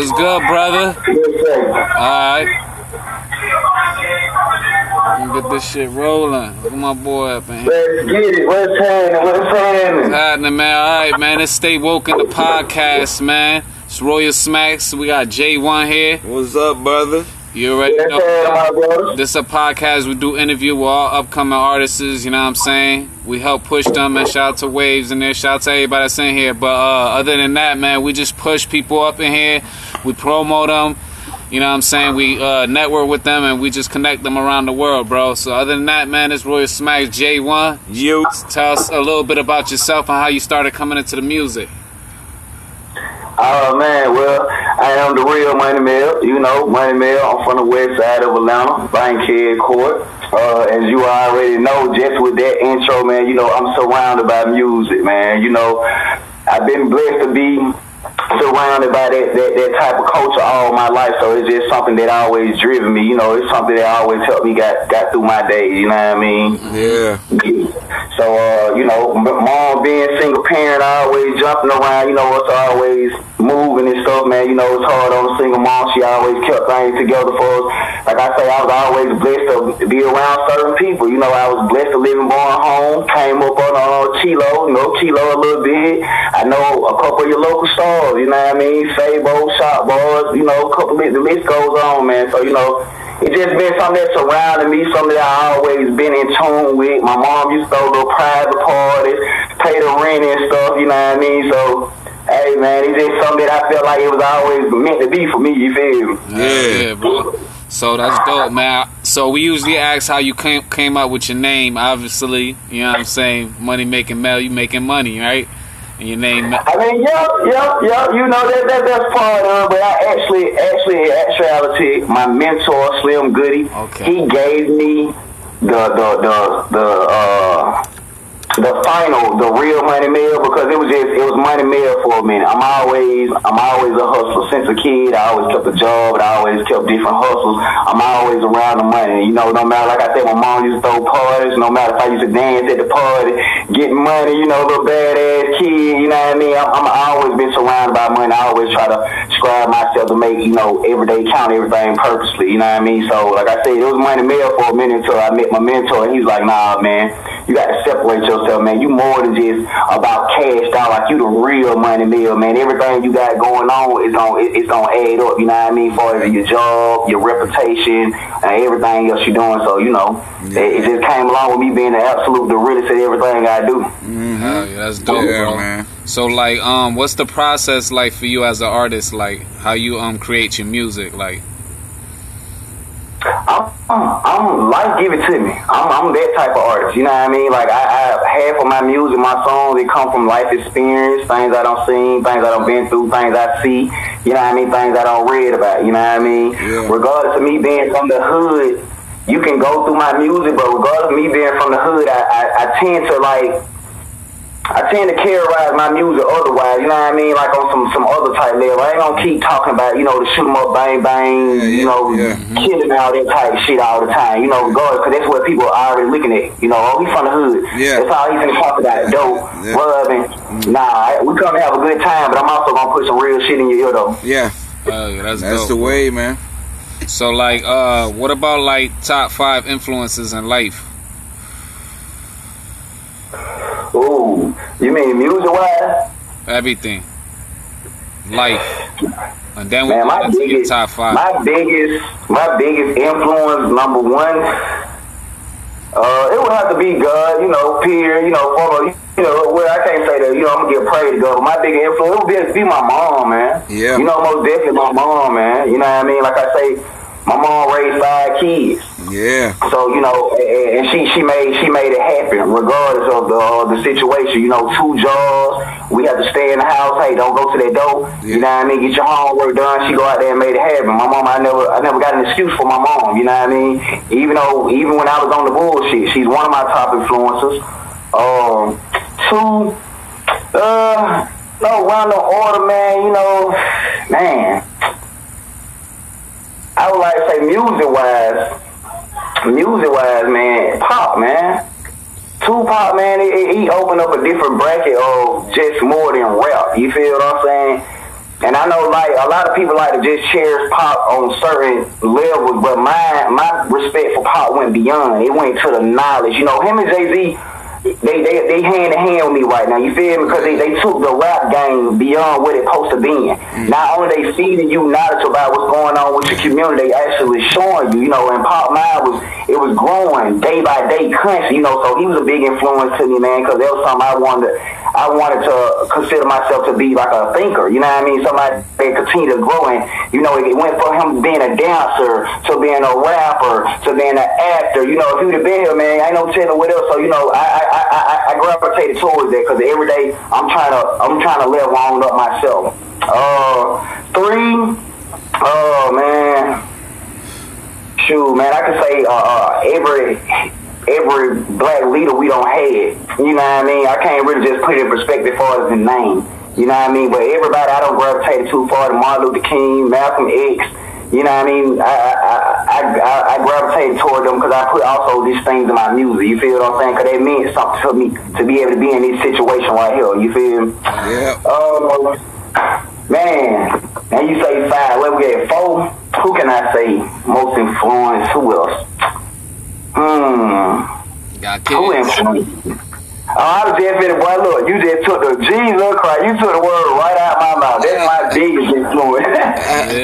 yo. what's good, brother? Alright. Get this shit rolling. Look at my boy up in here. Let's get it. What's happening? What's happening? happening, man? All right, man. Let's Stay Woke in the podcast, man. It's Royal Smacks. We got J1 here. What's up, brother? You already What's know. happening, my brother? A podcast we do interview with all upcoming artists, you know what I'm saying? We help push them and shout out to Waves and there, shout out to everybody that's in here. But uh, other than that, man, we just push people up in here. We promote them. You know what I'm saying? We uh, network with them and we just connect them around the world, bro. So other than that, man, it's Royal Smacks J1. You. Tell us a little bit about yourself and how you started coming into the music. Oh man, well, I am the real Money Mel. You know, Money Mel. I'm from the west side of Atlanta, Bankhead Court. Uh, as you already know, just with that intro, man, you know, I'm surrounded by music, man. You know, I've been blessed to be surrounded by that, that, that type of culture all my life. So it's just something that always driven me. You know, it's something that always helped me got got through my days. You know what I mean? Yeah. So, uh, you know, mom being single parent, always jumping around, you know, us always moving and stuff, man. You know, it's hard on a single mom. She always kept things together for us. Like I say, I was always blessed to be around certain people. You know, I was blessed to live and born home. Came up on uh, Chilo, you know, Chilo a little bit. I know a couple of your local stars, you know what I mean? Fabo, Shop Bars, you know, a couple of, the list goes on, man. So, you know, it just been something that surrounded me, something that I always been in tune with. My mom used to throw little private parties, pay the rent and stuff, you know what I mean? So, hey man, it's just something that I felt like it was always meant to be for me, you feel me? Yeah. bro. So that's dope, man. So we usually ask how you came came up with your name. Obviously, you know what I'm saying. Money making Mel, you making money, right? Your name, I mean, yep, yep, yep. You know that, that that's part of it. But I actually, actually, in actuality, my mentor Slim Goody, Okay. he gave me the the the the uh the final, the real money Mel because it was just it was money Mel for a minute. I'm always I'm always a hustler since a kid. I always kept a job. and I always kept different hustles. I'm always around the money. You know, no matter like I said, my mom used to throw parties. No matter if I used to dance at the party, getting money. You know, little badass kid. You know what I mean? I'm, I'm always been surrounded by money. I always try to scribe myself to make you know every day count everything purposely. You know what I mean? So like I said, it was money Mel for a minute until I met my mentor. And he's like, Nah, man, you got to separate yourself, man. You more than just about cash out. Like you the real money Mel, man. Everything you got going on is on it's gonna add up. You know what I mean? For your job, your reputation, and everything else you're doing. So you know, it, it just came along with me being the absolute the realest at everything I do. Hell yeah, that's dope, Yeah, bro. man. So like, um, what's the process like for you as an artist? Like, how you um create your music? Like, I'm, I'm, life give it to me. I'm, I'm that type of artist. You know what I mean? Like I, I half of my music, my songs, they come from life experience, things I don't seen, things I don't been through, things I see. You know what I mean? Things I don't read about. You know what I mean? Yeah. Regardless of me being from the hood, you can go through my music, but regardless of me being from the hood, I, I, I tend to like. I tend to characterize my music otherwise, you know what I mean? Like on some some other type level. I ain't gonna keep talking about, you know, the shoot 'em up, bang bang, Yeah, you know, yeah. killing all that type of shit all the time, you know, regardless, because that's what people are already looking at. You know, oh, he from the hood. Yeah. That's all he finna talk about, dope, Yeah. rubbing. Nah, we come to have a good time, but I'm also gonna put some real shit in your ear, though. Yeah. uh, that's, That's dope. the way, man. So like, uh, what about like top five influences in life? Ooh, you mean music-wise? Everything, life, and then we Man, my get into your biggest, top five. my biggest, my biggest influence, number one, uh, it would have to be God, you know, peer, you know, former, you know, well, I can't say that, you know, I'm gonna get praise to God, but my biggest influence, it would be, be my mom, man. Yeah. You know, most definitely my mom, man. You know what I mean? Like I say, my mom raised five kids. Yeah. So you know, and and she she made she made it happen regardless of the uh, the situation. You know, two jobs. We have to stay in the house. Hey, don't go to that door. Yeah. You know what I mean? Get your homework done. She go out there and made it happen. My mom, I never I never got an excuse for my mom. You know what I mean? Even though even when I was on the bullshit, she's one of my top influences. Um, two, uh. no random order, man. You know, man. I would like to say music wise, music wise, man, Pac, man. Tupac, man, he, he opened up a different bracket of just more than rap. You feel what I'm saying? And I know, like a lot of people like to just cherish Pac on certain levels, but my my respect for Pac went beyond. It went to the knowledge. You know, him and Jay Z they they they hand in hand with me right now. You feel me? Because they, they took the rap game beyond what it supposed to be. Mm. Not only they feeding you knowledge about what's going on with your community, they actually showing you. You know, and Pac Mine was it was growing day by day, constantly. You know, so he was a big influence to me, man. Because that was something I wanted. I wanted to consider myself to be like a thinker. You know what I mean? Somebody that continue to grow. And you know, it went from him being a dancer to being a rapper to being an actor. You know, if you'd have been here, man, I ain't no telling what else. So you know, I. I I, I, I gravitated towards that because every day I'm trying to I'm trying to live on up myself. Uh, three, oh man, shoot, man, I can say uh, uh, every every black leader we don't have. You know what I mean? I can't really just put it in perspective for as the name. You know what I mean? But everybody I don't gravitate too far to Martin Luther King, Malcolm X. You know what I mean? I I, I, I gravitate toward them because I put also these things in my music. You feel what I'm saying? Because they meant something to me to be able to be in this situation right here. You feel? Yeah. Um, man, and you say five. What we get four? Who can I say most influence? Who else? Hmm. Got Who kids. Oh, I was just finna, boy, look, you just took the Jesus Christ, you took the word right out my mouth. That's my biggest influence.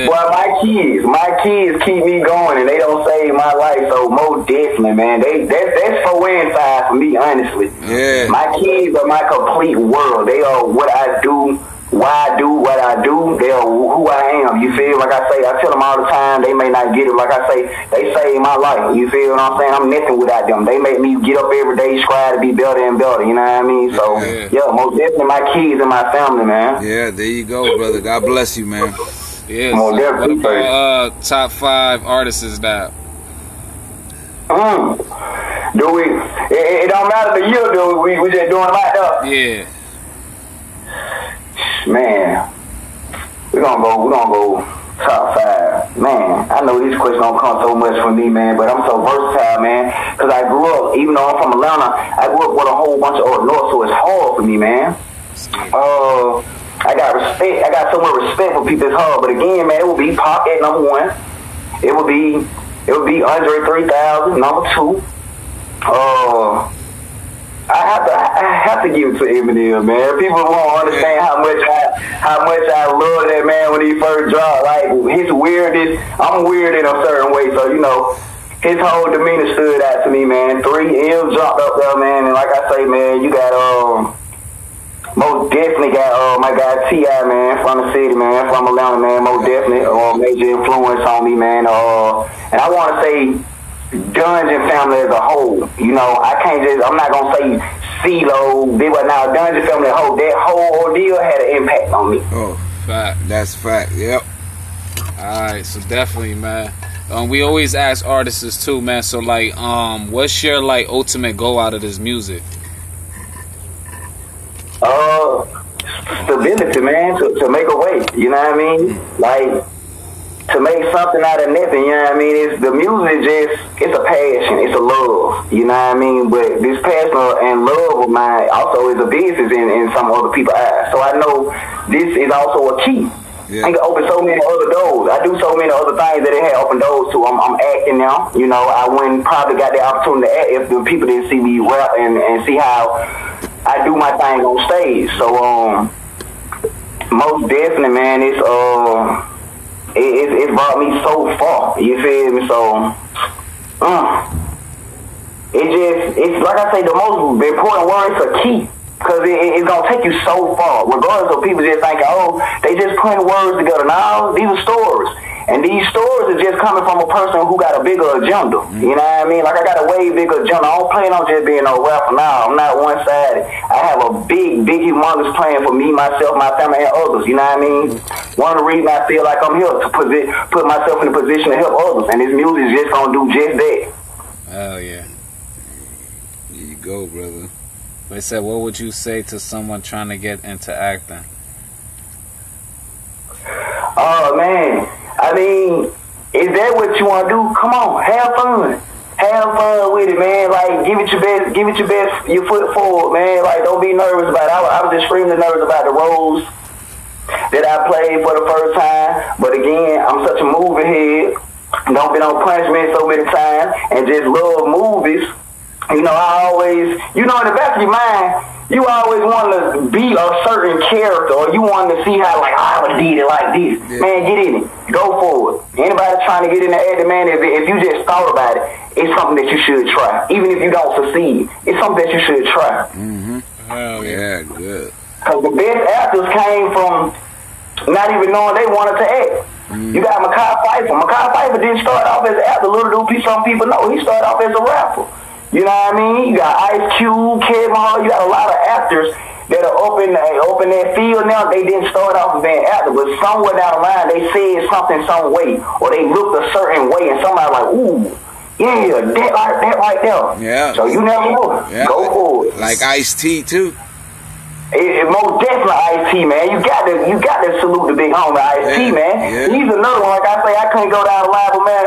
Boy, my kids, my kids keep me going and they don't save my life, so most definitely, man. They that, that's for and five for me, honestly. Yeah. My kids are my complete world. They are what I do, why I do what I do. They are who I am. You feel? Like I say, I tell them all the time. They may not get it. Like I say, they save my life. You feel what I'm saying? I'm nothing without them. They make me get up every day, strive to be better and better. You know what I mean? So Yeah. yeah, most definitely my kids and my family, man. Yeah, there you go, brother. God bless you, man. Yeah. Well, so they're what about uh, top five artists is that? Mm. Do we? It, it don't matter the year, do we? We just doing like that. Yeah. Man, we're gonna go. We're gonna go top five. Man, I know this question don't come so much from me, man, but I'm so versatile, man. Cause I grew up, even though I'm from Atlanta, I grew up with a whole bunch of Old North, so it's hard for me, man. Uh, I got respect. I got so much respect for people. It's hard, but again, man, it will be Pac at number one. It will be. It would be Andre 3000, number two. Uh, I have to, I have to give it to Eminem, man. People won't understand how much I, how much I love that man when he first dropped. Like his weirdness, I'm weird in a certain way, so you know, his whole demeanor stood out to me, man. Three M's dropped up there, man, and like I say, man, you got um. Most definitely got uh, my guy T.I. man from the city man from Atlanta man most definitely uh, major influence on me man uh, and I want to say Dungeon family as a whole you know I can't just I'm not gonna say CeeLo Big but now Dungeon family as a whole that whole ordeal had an impact on me Oh, Fact. that's fact. Yep. All right. So definitely, man. Um, we always ask artists too, man. So like, um, what's your like ultimate goal out of this music? uh stability man to, to make a way you know what I mean like to make something out of nothing, you know what I mean? It's the music just it's a passion, it's a love, you know what I mean? But this passion and love of mine also is a business in, in some other people's eyes. So I know this is also a key. Yeah. I can open so many other doors. I do so many other things that they had open doors to. I'm, I'm acting now. You know, I wouldn't probably got the opportunity to act if the people didn't see me rap and, and see how I do my thing on stage. So um most definitely man, it's uh it, it, it brought me so far. You feel me? So, uh, it just, it's like I say, the most important word is a key. Because it, it, it's to take you so far. Regardless of people just thinking, oh, they just putting words together. Now, these are stories. And these stories are just coming from a person who got a bigger agenda. Mm-hmm. You know what I mean? Like I got a way bigger agenda. I don't plan on just being no rapper now. I'm not one sided. I have a big, big, humongous plan for me, myself, my family, and others. You know what I mean? Mm-hmm. One of the reasons I feel like I'm here to put put myself in a position to help others. And this music is just gonna do just that. Oh yeah. There you go, brother. They said, what would you say to someone trying to get into acting? Oh man, I mean, is that what you want to do? Come on, have fun. Have fun with it, man. Like, give it your best, give it your best, your foot forward, man. Like, don't be nervous about it. I, was- I was extremely nervous about the roles that I played for the first time. But again, I'm such a movie head. Don't been on punishment so many times and just love movies. You know, I always, you know, in the back of your mind, you always want to be a certain character or you want to see how, like, I would have did it like this. Yeah. Man, get in it. Go for it. Anybody trying to get in the acting, man, if, if you just thought about it, it's something that you should try. Even if you don't succeed, it's something that you should try. Mm-hmm. Hell Yeah, yeah. good. Because the best actors came from not even knowing they wanted to act. Mm-hmm. You got Mekhi Phifer. Mekhi Phifer didn't start off as an actor. Little do some people know. He started off as a rapper. You know what I mean? You got Ice Cube, Kevin Hart. You got a lot of actors that are up in, uh, up in that field now. They didn't start off as being actors, but somewhere down the line they said something some way, or they looked a certain way, and somebody like, ooh, yeah, that right, that right there. Yeah. So you never know. Yeah. Go for it. Like Ice T too. It, it most definitely Ice T, man. You got to you got to salute the big homie Ice T, Yeah, man. yeah. He's another one. Like I say, I couldn't go down the line, but man,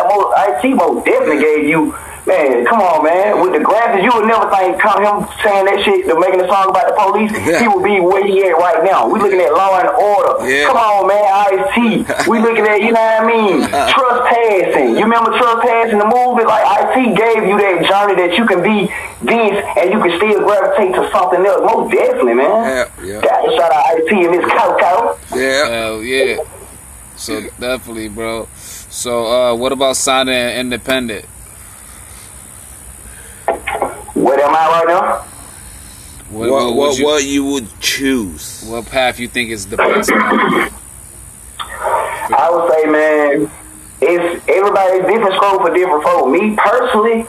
Ice T most definitely gave you. Man, come on, man. With the graphics, you would never think come him saying that shit, to making a song about the police. Yeah. He would be where he at right now. We looking at Law and Order. Yeah. Come on, man, Ice T. We looking at, you know what I mean? Trespassing. You remember Trespassing the movie? Like IT gave you that journey that you can be this and you can still gravitate to something else. Most definitely, man. Yeah, yeah. Got to shout out IT and Miss Coco. Yeah. Hell yeah. So definitely, bro. So uh, what about signing independent? Where am I right now? What, What what, what, would you, what you would choose? what path you think is the best? I would say, man, it's everybody's different scope for different folk. Me personally,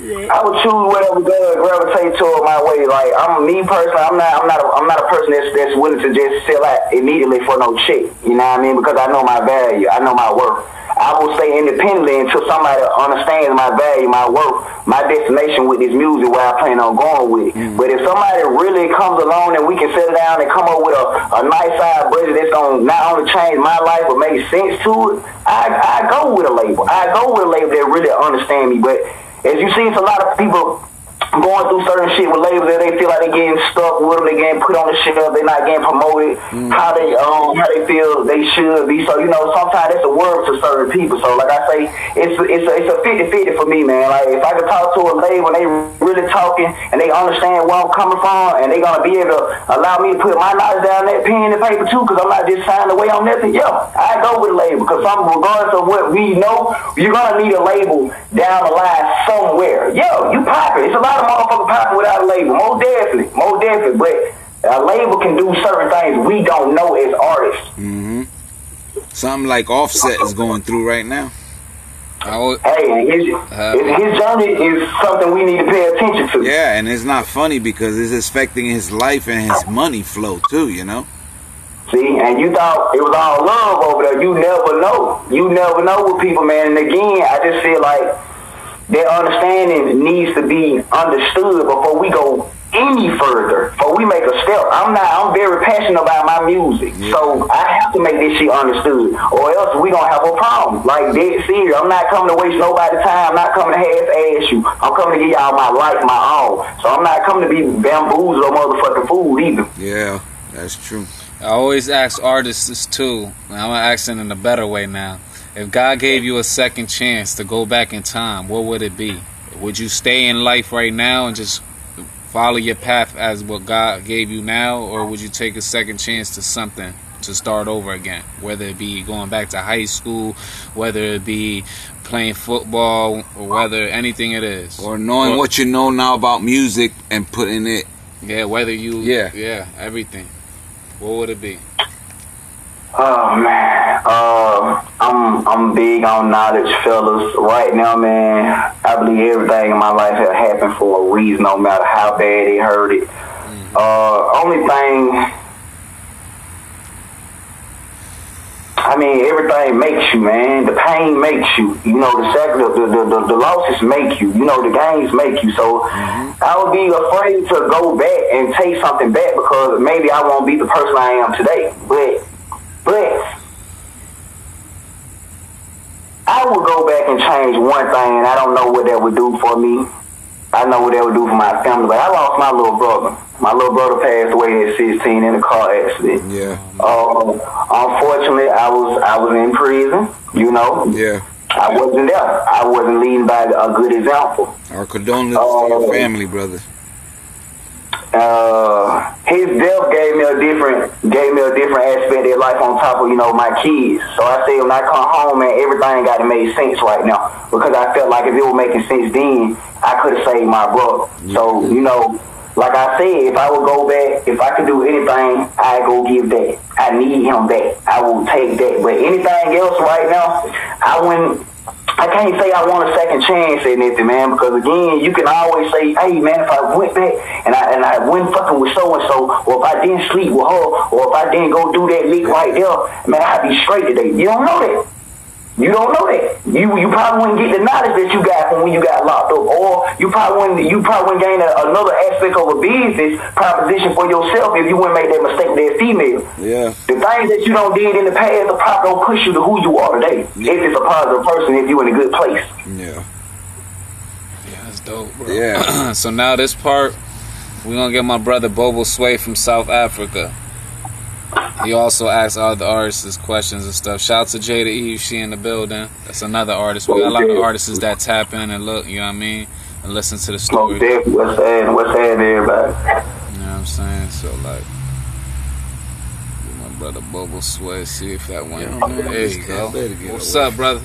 I would choose whatever gravitate toward my way. Like I'm me personally, I'm not, I'm not, a, I'm not a person that's that's willing to just sell out immediately for no check. You know what I mean? Because I know my value, I know my worth. I will stay independently until somebody understands my value, my worth, my destination with this music, where I plan on going with it. But if somebody really comes along and we can sit down and come up with a, a nice side budget that's gonna not only change my life but make sense to it, I I go with a label. I go with a label that really understand me. But as you see, it's a lot of people going through certain shit with labels that they feel like they're getting stuck with them, they getting put on the shelf, they're not getting promoted, how they um how they feel they should be. So, you know, sometimes it's a word to certain people. So like I say, it's it's a it's a 50-50 for me, man. Like if I could talk to a label and they really talking and they understand where I'm coming from and they gonna be able to allow me to put my knowledge down that pen and paper too, because I'm not just signing away on nothing, yeah, I go with a label. Because some regardless of what we know, you're gonna need a label down the line somewhere. Yo, you popping. It's a lot of motherfuckers popping without a label. Most definitely. Most definitely. But a label can do certain things we don't know as artists. hmm Something like Offset is going through right now. Would, Hey, his, his, his journey is something we need to pay attention to. Yeah, and it's not funny because it's affecting his life and his money flow too. You know. See, and you thought it was all love over there. You never know. You never know with people, man. And again, I just feel like their understanding needs to be understood before we go any further. Before we make a step. I'm not. I'm very passionate about my music, Yeah. so I have to make this shit understood, or else we gonna have a problem. Like dead serious. I'm not coming to waste nobody's time. I'm not coming to half ass you. I'm coming to give y'all my life, my own. So I'm not coming to be bamboozled or motherfucking fooled either. Yeah, that's true. I always ask artists too. I'm asking in a better way now. If God gave you a second chance to go back in time, what would it be? Would you stay in life right now and just follow your path as what God gave you now, or would you take a second chance to something to start over again? Whether it be going back to high school, whether it be playing football, or whether anything it is, Or knowing Or- what you know now about music and putting it. yeah, whether you, Yeah. yeah, everything. What would it be? Oh man, um, I'm I'm big on knowledge, fellas. Right now, man, I believe everything in my life has happened for a reason, no matter how bad it hurt it. Uh, only thing, I mean, everything makes you, man. The pain makes you. You know, the sac- the, the, the, the losses make you. You know, the gains make you. So I would be afraid to go back and take something back because maybe I won't be the person I am today. But but I would go back and change one thing, and I don't know what that would do for me. I know what that would do for my family, but I lost my little brother. My little brother passed away at 16 in a car accident. Yeah. Uh, unfortunately, I was I was in prison. You know, Yeah. I wasn't there. I wasn't leading by a good example. Our condolences to Oh. your family, brother. uh, his death gave me a different gave me a different aspect of life on top of you know my kids. So I say when I come home, man, everything got to make sense right now because I felt like if it was making sense then, I could have saved my brother. So you know, like I said, if I would go back, if I could do anything, I go give that. I need him back. I will take that. But anything else right now, I wouldn't. I can't say I want a second chance at anything, man, because again, you can always say, hey, man, if I went back and I and I went fucking with so and so, or if I didn't sleep with her, or if I didn't go do that lick right there, man, I'd be straight today. You don't know that. You don't know that. You you probably wouldn't get the knowledge that you got from when you got locked up, or you probably wouldn't you probably wouldn't gain a, another aspect of a business proposition for yourself if you wouldn't make that mistake with that female. Yeah. The things that you don't did in the past will probably don't push you to who you are today. If it's a positive person, if you're in a good place. Yeah. Yeah, that's dope, bro. Yeah. so now this part, we're gonna get my brother Bobo Sway from South Africa. He also asks all the artists questions and stuff. Shout out to Jada Eve, she in the building. That's another artist. We got a lot of artists that tap in and look, you know what I mean, and listen to the Most story. You know. What's saying? What's saying, everybody? You know what I'm saying? So like, get my brother Bobo Sway, see if that went. Yo, man, there you go. What's up, brother?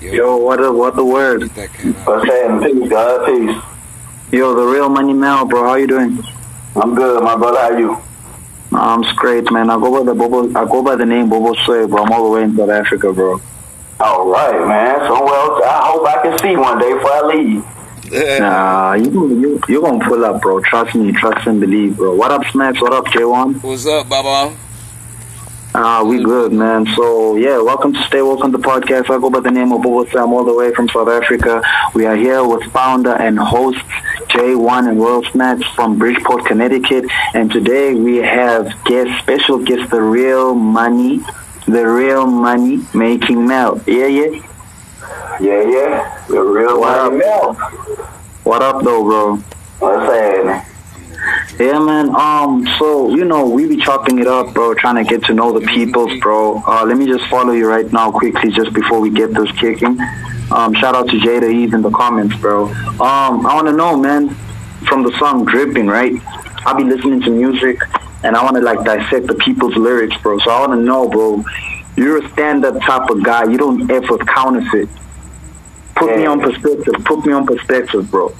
Yo, what the, what the word? Get that. What's saying? Peace, God, peace. Yo, the real money Mel, bro. How you doing? I'm good, my brother. How you? I'm straight, man. I go by the Bobo. I go by the name Bobo Sway, bro. I'm all the way in South Africa, bro. All right, man. So well, I hope I can see one day before I leave. Yeah. Nah, you you you gonna pull up, bro. Trust me, trust and believe, bro. What up, Smacks? What up, J1? What's up, Baba? Ah, we good, man. So yeah, welcome to Stay Woke on the podcast. I go by the name of Bobo Sway, all the way from South Africa. We are here with founder and host J1 and Royal Snacks from Bridgeport, Connecticut, and today we have guest, special guest, the real money, the real money making Mel. Yeah, yeah. Yeah, yeah. The real Wow. money Mel. What up, though, bro? What's saying? Yeah, man. Um, so you know, we be chopping it up, bro, trying to get to know the peoples, bro. Uh, let me just follow you right now, quickly, just before we get this kicking. Um, shout out to Jada Eve in the comments, bro. Um, I want to know, man, from the song "Dripping," right? I'll be listening to music, and I want to like dissect the people's lyrics, bro. So I want to know, bro. You're a stand-up type of guy. You don't with counterfeit. Put me on perspective. Put me on perspective, bro.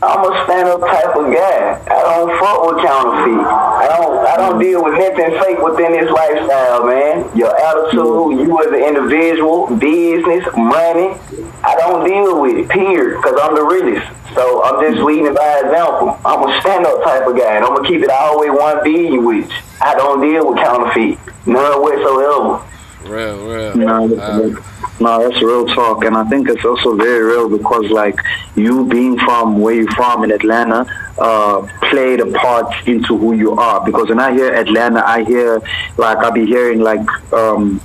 I'm a stand-up type of guy. I don't fuck with counterfeit. I don't. I don't mm. deal with nothing fake within this lifestyle, man. Your attitude, mm. you as an individual, business, money. I don't deal with it. Period. Because I'm the realest. So I'm just mm. leading by example. I'm a stand-up type of guy, and I'm gonna keep it all the way one billion with. I don't deal with counterfeit, none whatsoever. Real, real. No, that's, no, that's real talk, and I think it's also very real because, like, you being from where you're from in Atlanta, uh, played a part into who you are. Because when I hear Atlanta, I hear like I be hearing like, um,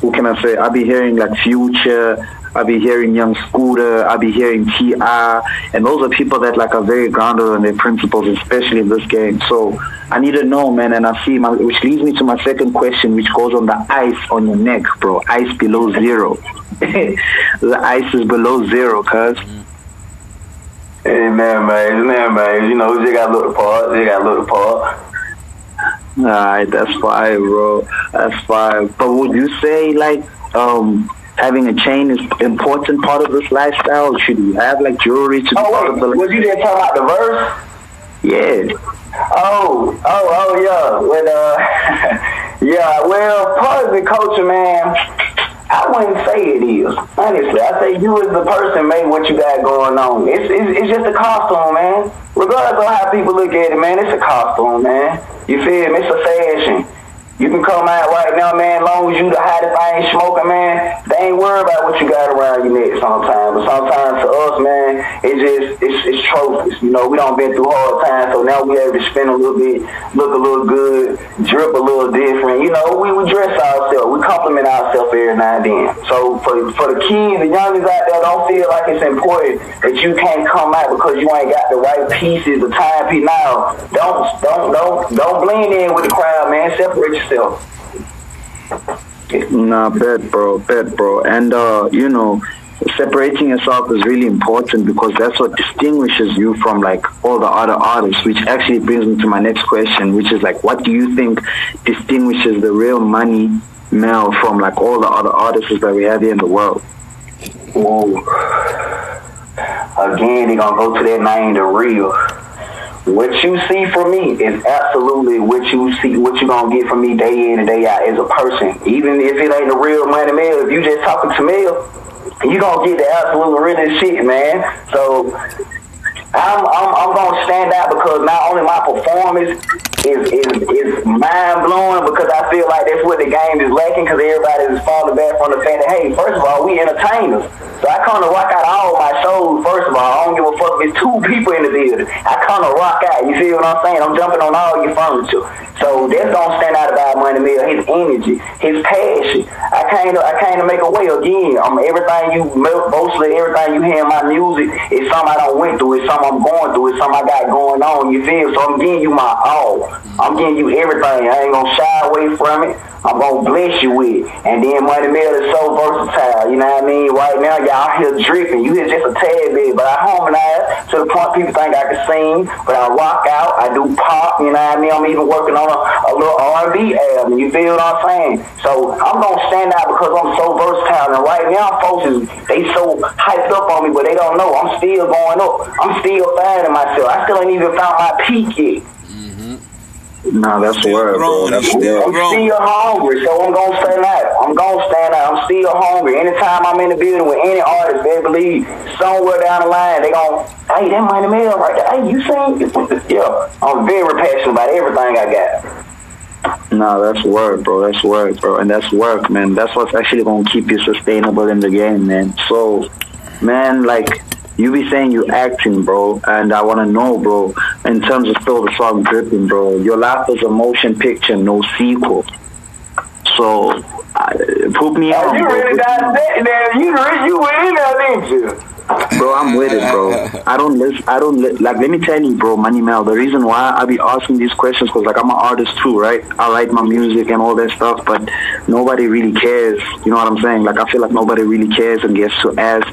who can I say? I be hearing like Future. I be hearing Young Scooter. I'll be hearing T.I. And those are people that like are very grounded on their principles, especially in this game. So I need to know, man. And I see my, which leads me to my second question, which goes on the ice on your neck, bro. Ice below zero. the ice is below zero, cuz. Hey man, man, man, man. You know, you gotta look the part. You gotta look the part. Alright, that's fine, bro. That's fine. But would you say like um having a chain is important part of this lifestyle? Should you have like jewelry to be part Oh of the was you there talking about the verse? Yeah. Oh, oh, oh, yeah. Well, uh, yeah. Well, part of the culture, man. I wouldn't say it is. Honestly, I say you as the person made what you got going on. It's it's, it's just a costume, man. Regardless of how people look at it, man, it's a costume, man. You feel me? It's a fashion. You can come out right now, man, long as you the hottest I ain't smoking, man. They ain't worried about what you got around your neck sometimes. But sometimes to us, man, it just, it's, it's trophies. You know, we don't been through hard times, so now we have to spend a little bit, look a little good, drip a little different. You know, we, we dress ourselves. We compliment ourselves every now and then. So for, for the kids, the youngins out there, don't feel like it's important that you can't come out because you ain't got the right pieces, the timepiece now. Don't, don't, don't, don't blend in with the crowd, man. Separate. Nah, bet, bro, bet, bro. And, uh, you know, separating yourself is really important because that's what distinguishes you from like all the other artists, which actually brings me to my next question, which is like, what do you think distinguishes the real money Mel from like all the other artists that we have here in the world? Ooh. Again, they gonna go to that name, the real. What you see from me is absolutely what you see, what you gonna get from me day in and day out as a person. Even if it ain't the real money Mel, if you just talking to Mel, you gonna get the absolute realest shit, man. So I'm, I'm I'm gonna stand out because not only my performance is is, is mind blowing because I feel like that's what the game is lacking because everybody is falling back from the fact that hey, first of all, we entertainers. So I kind of rock out all my shows. First of all, I don't give a fuck if it's two people in the building. I kind of rock out. You feel what I'm saying? I'm jumping on all your furniture. So that's gonna stand out about Money Mel. His energy, his passion. I came to I came to make a way again. Um, everything you mostly everything you hear in my music is something I don't went through. It's something I'm going through. It's something I got going on. You feel? So I'm giving you my all. I'm giving you everything. I ain't gonna shy away from it. I'm gonna bless you with it. And then Money Mel is so versatile. You know what I mean? Right now, y'all here dripping. You hear just a tad bit, but I harmonize to the point people think I can sing. But I rock out. I do pop. You know what I mean? I'm even working on a, a little R&B album. You feel what I'm saying? So I'm gonna stand out because I'm so versatile. And right now, folks is they so hyped up on me, but they don't know I'm still going up. I'm still finding myself. I still ain't even found my peak yet. Mm-hmm. Nah, that's the word, bro. That's you still word. I'm growing. still hungry, so I'm gonna stand out. I'm gonna stand out. I'm still hungry. Anytime I'm in the building with any artist, they believe somewhere down the line they gon' hey, that money Mel right there. Hey, you sing? Yeah, I'm very passionate about everything I got. Nah, that's work, bro. That's work, bro. And that's work, man. That's what's actually gonna keep you sustainable in the game, man. So, man, like you be saying you acting, bro, and I wanna know, bro, in terms of still the song dripping, bro. Your life is a motion picture, no sequel. So, uh, put me Oh, on, you bro. really got that? Now you you went in there, didn't you? Bro, I'm with it, bro. I don't listen. I don't li- like. Let me tell you, bro, Money Mel. The reason why I be asking these questions because, like, I'm an artist too, right? I write my music and all that stuff, but nobody really cares. You know what I'm saying? Like, I feel like nobody really cares and gets to ask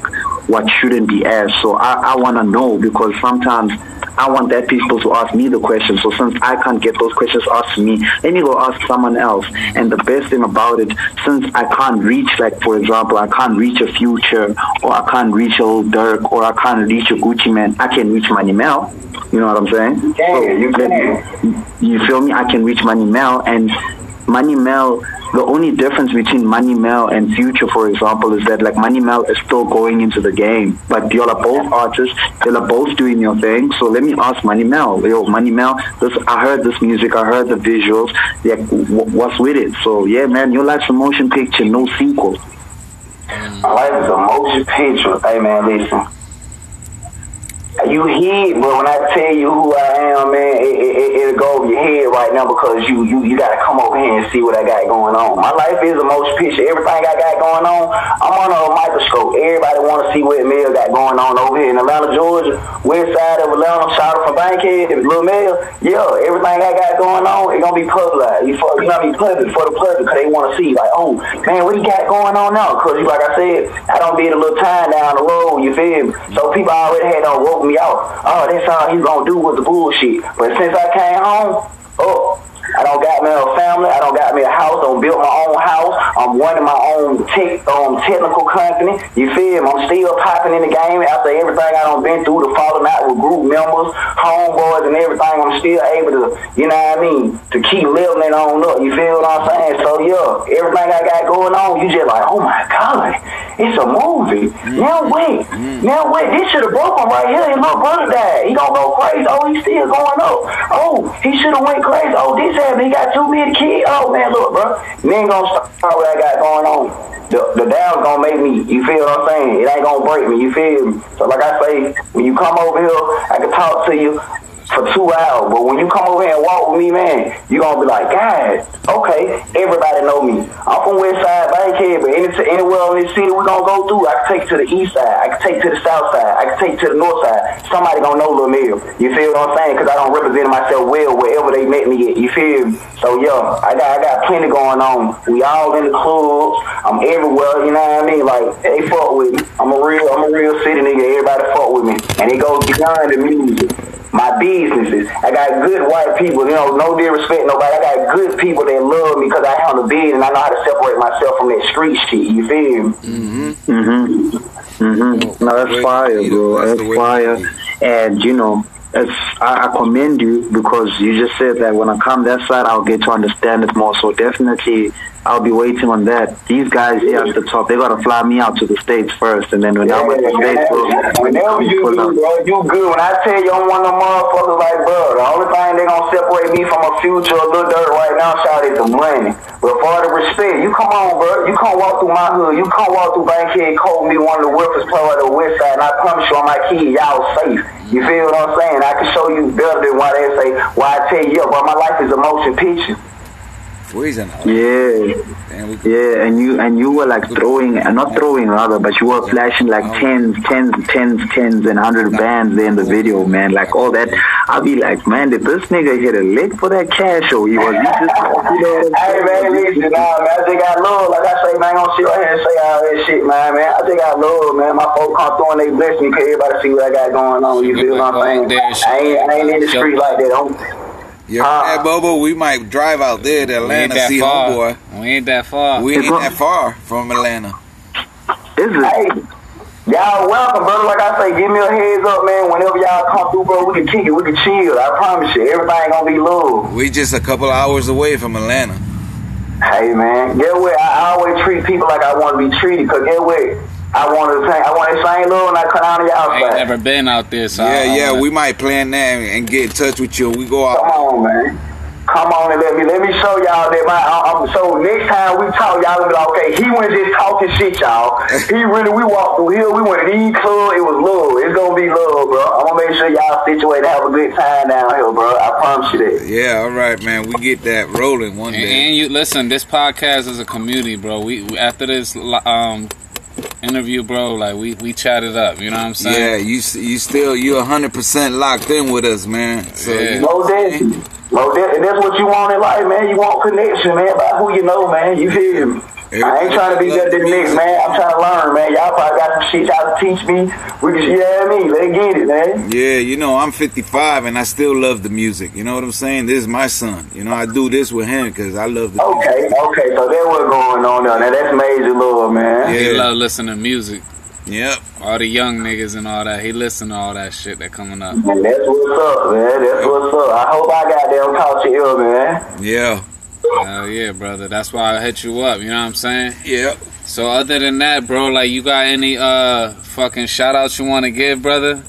what shouldn't be asked. So I, I want to know because sometimes I want that people to ask me the questions. So since I can't get those questions asked to me, let me go ask someone else. And the best thing about it, since I can't reach, like for example, I can't reach a future, or I can't reach a old Durk, or I can't reach a Gucci Mane, I can reach Money Mel. You know what I'm saying? can, you let- can. You feel me? I can reach Money Mel, and Money Mel. The only difference between Money Mel and Future, for example, is that like Money Mel is still going into the game, but y'all are both artists. Y'all are both doing your thing. So let me ask Money Mel. Yo, Money Mel, this I heard this music. I heard the visuals. Yeah, w- what's with it? So yeah, man, your life's a motion picture, no sequel. Life is a motion picture. Hey man, listen. You hear, but when I tell you who I am, man, it, it, it, it'll go over your head right now because you, you, you gotta come over here and see what I got going on. My life is a motion picture. Everything I got going on, I'm under a microscope. Everybody wanna see what Mel got going on over here in Atlanta, Georgia, west side of Atlanta, shout out from Bankhead, Little Mel. Yeah, everything I got going on, it's gonna be public. You, you know, be public for the public because they wanna see, like, oh, man, what he got going on now? Because, like I said, I don't be a little time down the road, you feel me? So people already had done woke me out. Oh, that's all he's gonna do with the bullshit. But since I came home, oh, I don't got me a family. I don't got me a house. I don't build my own house. I'm running my own tech, um, technical company. You feel me? I'm still popping in the game after everything I done been through, the falling out with group members, homeboys, and everything. I'm still able to, you know what I mean, to keep leveling it on up. You feel what I'm saying? So yeah, everything I got going on, you just like, oh my god, it's a movie. Now wait, now wait, this should have broke him right here. His little brother died. He gonna go crazy. Oh, he's still going up. Oh, he should have went crazy. Oh, this happened. He got too many kids. Oh man, look, bro. You ain't gonna stop what I got going on. The, the down's gonna make me. You feel what I'm saying? It ain't gonna break me. You feel me? So like I say, when you come over here, I can talk to you for two hours. But when you come over here and walk with me, man, you gonna be like, God, okay, everybody know me. I'm from West Side, Bankhead, but any, anywhere in this city we gonna go through, I can take to the east side, I can take to the south side, I can take to the north side. Somebody gonna know Lil Mel. You feel what I'm saying? Because I don't represent myself well wherever they met me at. You feel me? So yeah, I got I got plenty going on. We all in the clubs. I'm everywhere. You know what I mean? Like they fuck with me. I'm a real I'm a real city nigga. Everybody fuck with me, and it goes beyond the music my businesses. I got good white people, you know, no disrespect nobody. I got good people that love me because I handle bid and I know how to separate myself from that street shit. You feel me? Mm-hmm. Mm-hmm. No, that's fire, bro. That's fire. And you know, it's, I, I commend you because you just said that when I come that side, I'll get to understand it more. So definitely, I'll be waiting on that. These guys here at the top, they gotta fly me out to the states first, and then when I'm at the states, bro, Whenever you do, bro, you good. When I tell you I'm one of them motherfuckers like, bro, the only thing they gonna separate me from a future of Lil Durk right now, shout is the money. But for the respect, you come on, bro. You can't walk through my hood. You can't walk through Bankhead call me one of the workers play on the west side, and I promise you on my kids, y'all safe. You feel what I'm saying? I can show you better than why they say, why I tell you, yeah, but my life is a motion picture. Freezing. Yeah. And Yeah, and you and you were like throwing, uh, not throwing rather, but you were flashing like tens, tens, tens, tens, and hundred bands there in the video, man. Like all that, I'll be like, man, did this nigga hit a lick for that cash or he was he just, you know? Hey man, listen, nah, man, I just got love. Like I say, man, I ain't gonna sit right here and say all that shit, man, man. I just got love, man. My folks come through and they bless me because everybody see what I got going on. You feel what I'm saying? I ain't, I ain't in the street like that. I'm, yeah, Ah. yeah, Bobo, we might drive out there to Atlanta, see far. homeboy. We ain't that far. We ain't that far from Atlanta. Is it? hey, y'all welcome, brother. Like I say, give me a heads up, man. Whenever y'all come through, bro, we can kick it, we can chill. I promise you, everything gonna be love. We just a couple hours away from Atlanta. Hey man, get what? I always treat people like I want to be treated. Cause get what? I want to say, I want the same love when I come down to y'all I ain't never been out there, so yeah, yeah, wanna- we might plan that and get in touch with you. We go out. Come on, man. Come on and let me let me show y'all that my I, I'm, so next time we talk, y'all will be like, okay, he wasn't just talking shit, y'all. He really we walked through here, we went to these club, it was love. It's gonna be love, bro. I'm gonna make sure y'all situated have a good time down here, bro. I promise you that. Yeah, all right, man. We get that rolling one And, day. and you listen, this podcast is a community, bro. We we- after this um interview, bro, like we we chatted up. You know what I'm saying? Yeah, you s- you still you hundred percent locked in with us, man. So Yeah. you know, No definitely. No that, and that's what you want in life, man. You want connection, man, by who you know, man. You feel me? I ain't trying to be better than the next, man. I'm trying to learn, man. Y'all probably got some shit y'all can teach me. We can, you know what I mean? Let's get it, man. yeah, you know, I'm 55 and I still love the music. You know what I'm saying? This is my son. You know, I do this with him because I love the music. Okay, okay, so that's what's going on there. Now that's major love, man. Yeah. He love listening to music. Yep. All the young niggas and all that. He listen to all that shit that coming up. And that's what's up, man. That's what's up. I hope I got them caught you ill, man. Yeah. Hell yeah, brother. That's why I hit you up. You know what I'm saying? Yep. So other than that, bro, like you got any uh fucking shout outs you want to give, brother?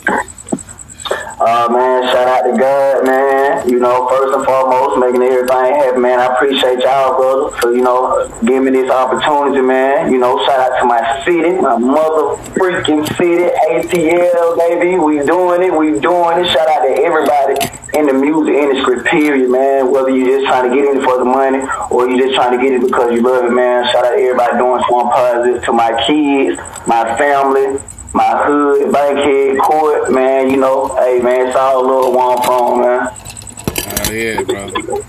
Uh, man, shout out to God, man. You know, first and foremost, making everything happen, man. I appreciate y'all, brother, for, you know, giving me this opportunity, man. You know, shout out to my city, my mother freaking city, ATL, baby. We doing it, we doing it. Shout out to everybody in the music industry, period, man. Whether you're just trying to get in for the money or you're just trying to get it because you love it, man. Shout out to everybody doing something positive. To my kids, my family, my hood, Bankhead, Court, man, you know, hey, man, it's all where I'm from, man. Hell yeah, bro.